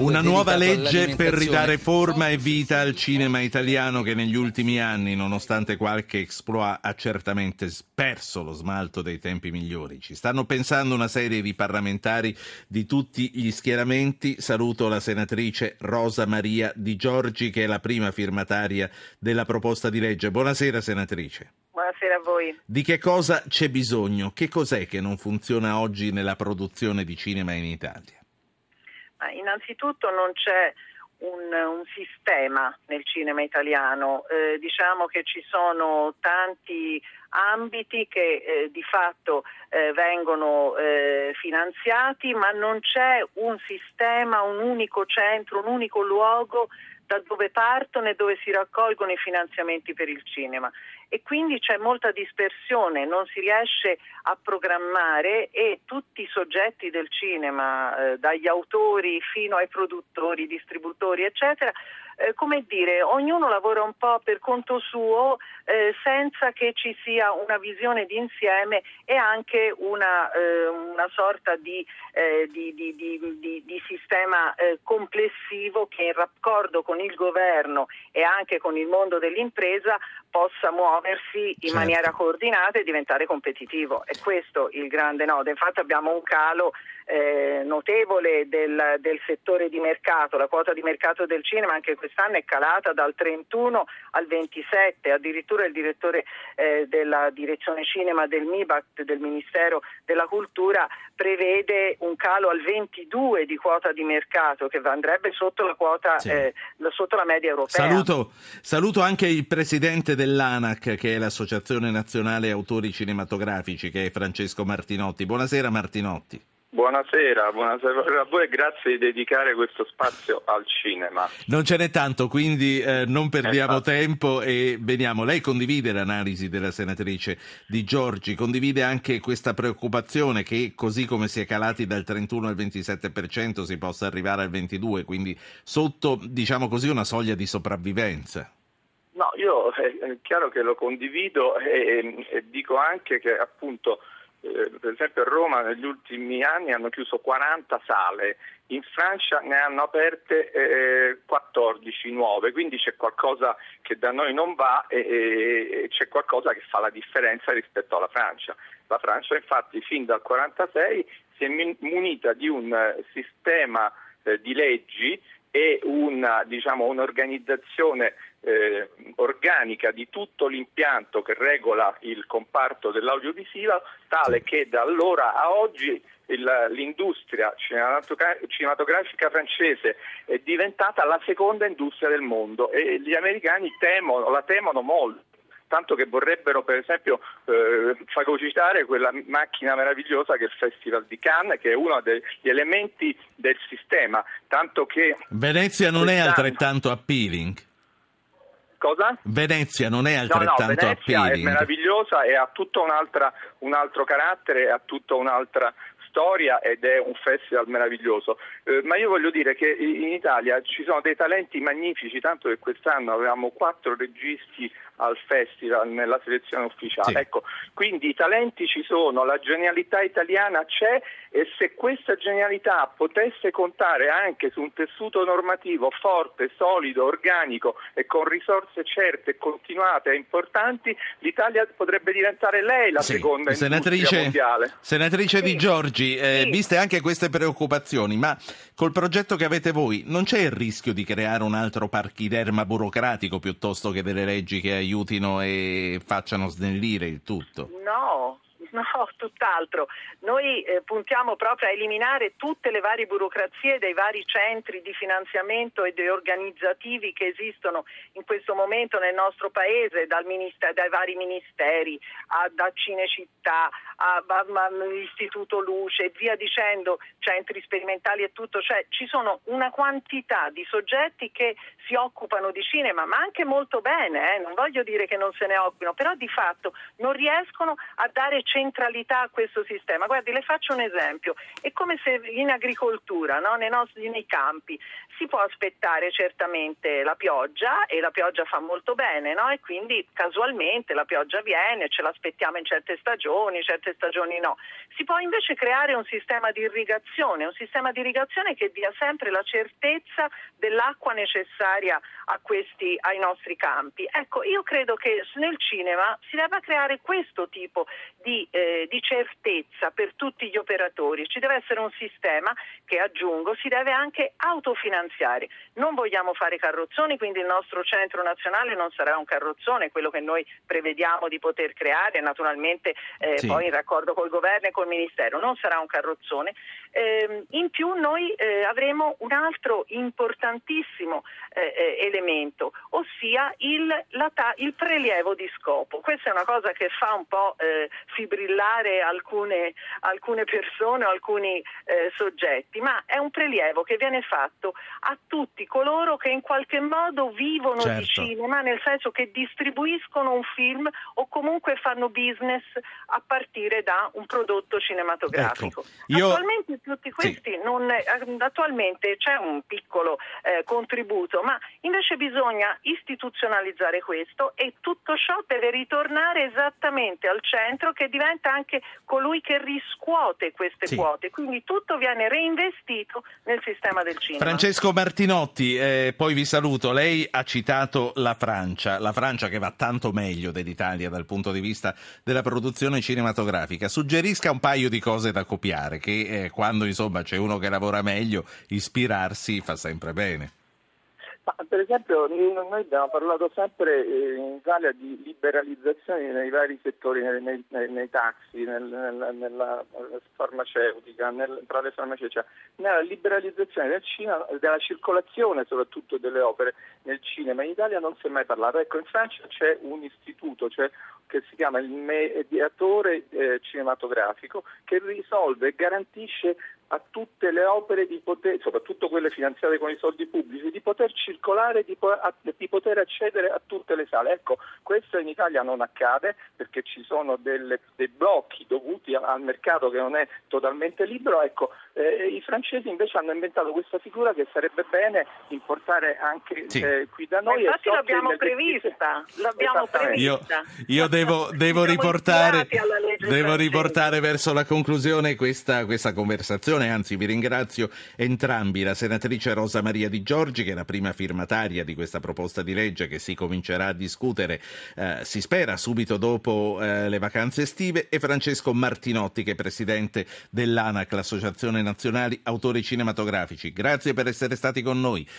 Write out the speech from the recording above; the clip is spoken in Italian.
Una nuova legge per ridare forma e vita al cinema italiano che negli ultimi anni, nonostante qualche exploit, ha certamente perso lo smalto dei tempi migliori. Ci stanno pensando una serie di parlamentari di tutti gli schieramenti. Saluto la senatrice Rosa Maria Di Giorgi, che è la prima firmataria della proposta di legge. Buonasera, senatrice. Buonasera a voi. Di che cosa c'è bisogno? Che cos'è che non funziona oggi nella produzione di cinema in Italia? Innanzitutto non c'è un, un, sistema nel cinema italiano, eh, diciamo che ci sono tanti ambiti che eh, di fatto eh, vengono eh, finanziati, ma non c'è un sistema, un unico centro, un unico luogo da dove partono e dove si raccolgono i finanziamenti per il cinema e quindi c'è molta dispersione, non si riesce a programmare e tutti i soggetti del cinema, eh, dagli autori fino ai produttori, distributori, eccetera, eh, come dire, ognuno lavora un po' per conto suo eh, senza che ci sia una visione d'insieme e anche una, eh, una sorta di, eh, di, di, di sistema eh, complessivo che in raccordo con il governo e anche con il mondo dell'impresa possa muoversi in certo. maniera coordinata e diventare competitivo. È questo il grande nodo. Infatti abbiamo un calo eh, notevole del, del, settore di mercato, la quota di mercato del cinema anche quest'anno è calata dal 31 al 27, addirittura il direttore eh, della direzione cinema del MIBACT del Ministero della Cultura prevede un calo al 22 di quota di mercato che andrebbe sotto la quota sì. eh, sotto la media europea. Saluto, saluto anche il presidente dell'ANAC che è l'Associazione Nazionale Autori Cinematografici che è Francesco Martinotti. Buonasera Martinotti. Buonasera, buonasera a voi e grazie di dedicare questo spazio al cinema. Non ce n'è tanto, quindi eh, non perdiamo esatto. tempo e veniamo. Lei condivide l'analisi della senatrice Di Giorgi, condivide anche questa preoccupazione che così come si è calati dal 31 al 27% si possa arrivare al 22%, quindi sotto, diciamo così, una soglia di sopravvivenza. No, io eh, è chiaro che lo condivido e, e dico anche che appunto eh, per esempio a Roma negli ultimi anni hanno chiuso 40 sale, in Francia ne hanno aperte eh, 14 nuove, quindi c'è qualcosa che da noi non va e, e, c'è qualcosa che fa la differenza rispetto alla Francia. La Francia infatti fin dal 1946 si è munita di un eh, sistema eh, di leggi e una, diciamo, un'organizzazione eh, organica di tutto l'impianto che regola il comparto dell'audiovisivo, tale che da allora a oggi il, l'industria cinematografica francese è diventata la seconda industria del mondo e gli americani temono, la temono molto. Tanto che vorrebbero per esempio eh, fagocitare quella macchina meravigliosa che è il Festival di Cannes, che è uno degli elementi del sistema, tanto che... Venezia non è altrettanto appealing. Cosa? Venezia non è altrettanto no, no, Venezia appealing. è meravigliosa e ha tutto un altro carattere, ha tutta un'altra storia ed è un festival meraviglioso. Eh, ma io voglio dire che in Italia ci sono dei talenti magnifici, tanto che quest'anno avevamo quattro registi al festival nella selezione ufficiale. Sì. Ecco, quindi i talenti ci sono, la genialità italiana c'è e se questa genialità potesse contare anche su un tessuto normativo forte, solido, organico e con risorse certe, continuate e importanti, l'Italia potrebbe diventare lei la sì. seconda senatrice, mondiale. Senatrice sì. Di Giorgi, eh, viste anche queste preoccupazioni, ma col progetto che avete voi non c'è il rischio di creare un altro parchiderma burocratico piuttosto che delle leggi che aiutano aiutino e facciano snellire il tutto. No, No, tutt'altro. Noi eh, puntiamo proprio a eliminare tutte le varie burocrazie dei vari centri di finanziamento e organizzativi che esistono in questo momento nel nostro paese, minister- dai vari ministeri, a, da Cinecittà, all'Istituto Luce via dicendo, centri sperimentali e tutto. Cioè ci sono una quantità di soggetti che si occupano di cinema, ma anche molto bene, eh? non voglio dire che non se ne occupino, però di fatto non riescono a dare centralità a questo sistema. Guardi, le faccio un esempio. È come se in agricoltura, no? nei, nostri, nei campi, si può aspettare certamente la pioggia e la pioggia fa molto bene no? e quindi casualmente la pioggia viene, ce l'aspettiamo in certe stagioni, certe stagioni no. Si può invece creare un sistema di irrigazione, un sistema di irrigazione che dia sempre la certezza dell'acqua necessaria questi, ai nostri campi. Ecco, io credo che nel cinema si debba creare questo tipo di, eh, di certezza per tutti gli operatori. Ci deve essere un sistema che, aggiungo, si deve anche autofinanziare. Non vogliamo fare carrozzoni, quindi il nostro centro nazionale non sarà un carrozzone, quello che noi prevediamo di poter creare, naturalmente eh, sì. poi in raccordo col governo e col ministero, non sarà un carrozzone. Eh, in più noi eh, avremo un altro importantissimo eh, eh, elemento, ossia il, la, il, prelievo di scopo. Questa è una cosa che fa un po' eh, fibrillare alcune, alcune, persone o alcuni eh, soggetti, ma è un prelievo che viene fatto a tutti coloro che in qualche modo vivono certo. di cinema, nel senso che distribuiscono un film o comunque fanno business a partire da un prodotto cinematografico. Ecco, io... Attualmente tutti questi sì. non, attualmente c'è un piccolo eh, contributo, ma invece bisogna istituzionalizzare questo e tutto ciò deve ritornare esattamente al centro che diventa anche colui che riscuote queste sì. quote, quindi tutto viene reinvestito nel sistema del cinema. Francesco Martinotti, eh, poi vi saluto, lei ha citato la Francia, la Francia che va tanto meglio dell'Italia dal punto di vista della produzione cinematografica, suggerisca un paio di cose da copiare che eh, quando insomma c'è uno che lavora meglio ispirarsi fa sempre bene. Per esempio noi abbiamo parlato sempre eh, in Italia di liberalizzazione nei vari settori, nei, nei, nei taxi, nel, nel, nella farmaceutica, nel, tra le farmacie, cioè, nella liberalizzazione del cinema, della circolazione soprattutto delle opere nel cinema. In Italia non si è mai parlato. Ecco, in Francia c'è un istituto cioè, che si chiama il mediatore eh, cinematografico che risolve e garantisce a tutte le opere di poter, soprattutto quelle finanziate con i soldi pubblici, di poter circolare, di, di, poter accedere a tutte le sale. Ecco, questo in Italia non accade perché ci sono delle, dei blocchi dovuti al mercato che non è totalmente libero. Ecco, eh, I francesi invece hanno inventato questa figura che sarebbe bene importare anche sì. eh, qui da noi. Infatti so l'abbiamo prevista, l'abbiamo prevista. Io, io devo, devo riportare, devo riportare verso la conclusione questa, questa conversazione trasmissione, anzi vi ringrazio entrambi, la senatrice Rosa Maria Di Giorgi che è la prima firmataria di questa proposta di legge che si comincerà a discutere, eh, si spera, subito dopo eh, le vacanze estive e Francesco Martinotti che è presidente dell'ANAC, l'Associazione Nazionali Autori Cinematografici. Grazie per essere stati con noi.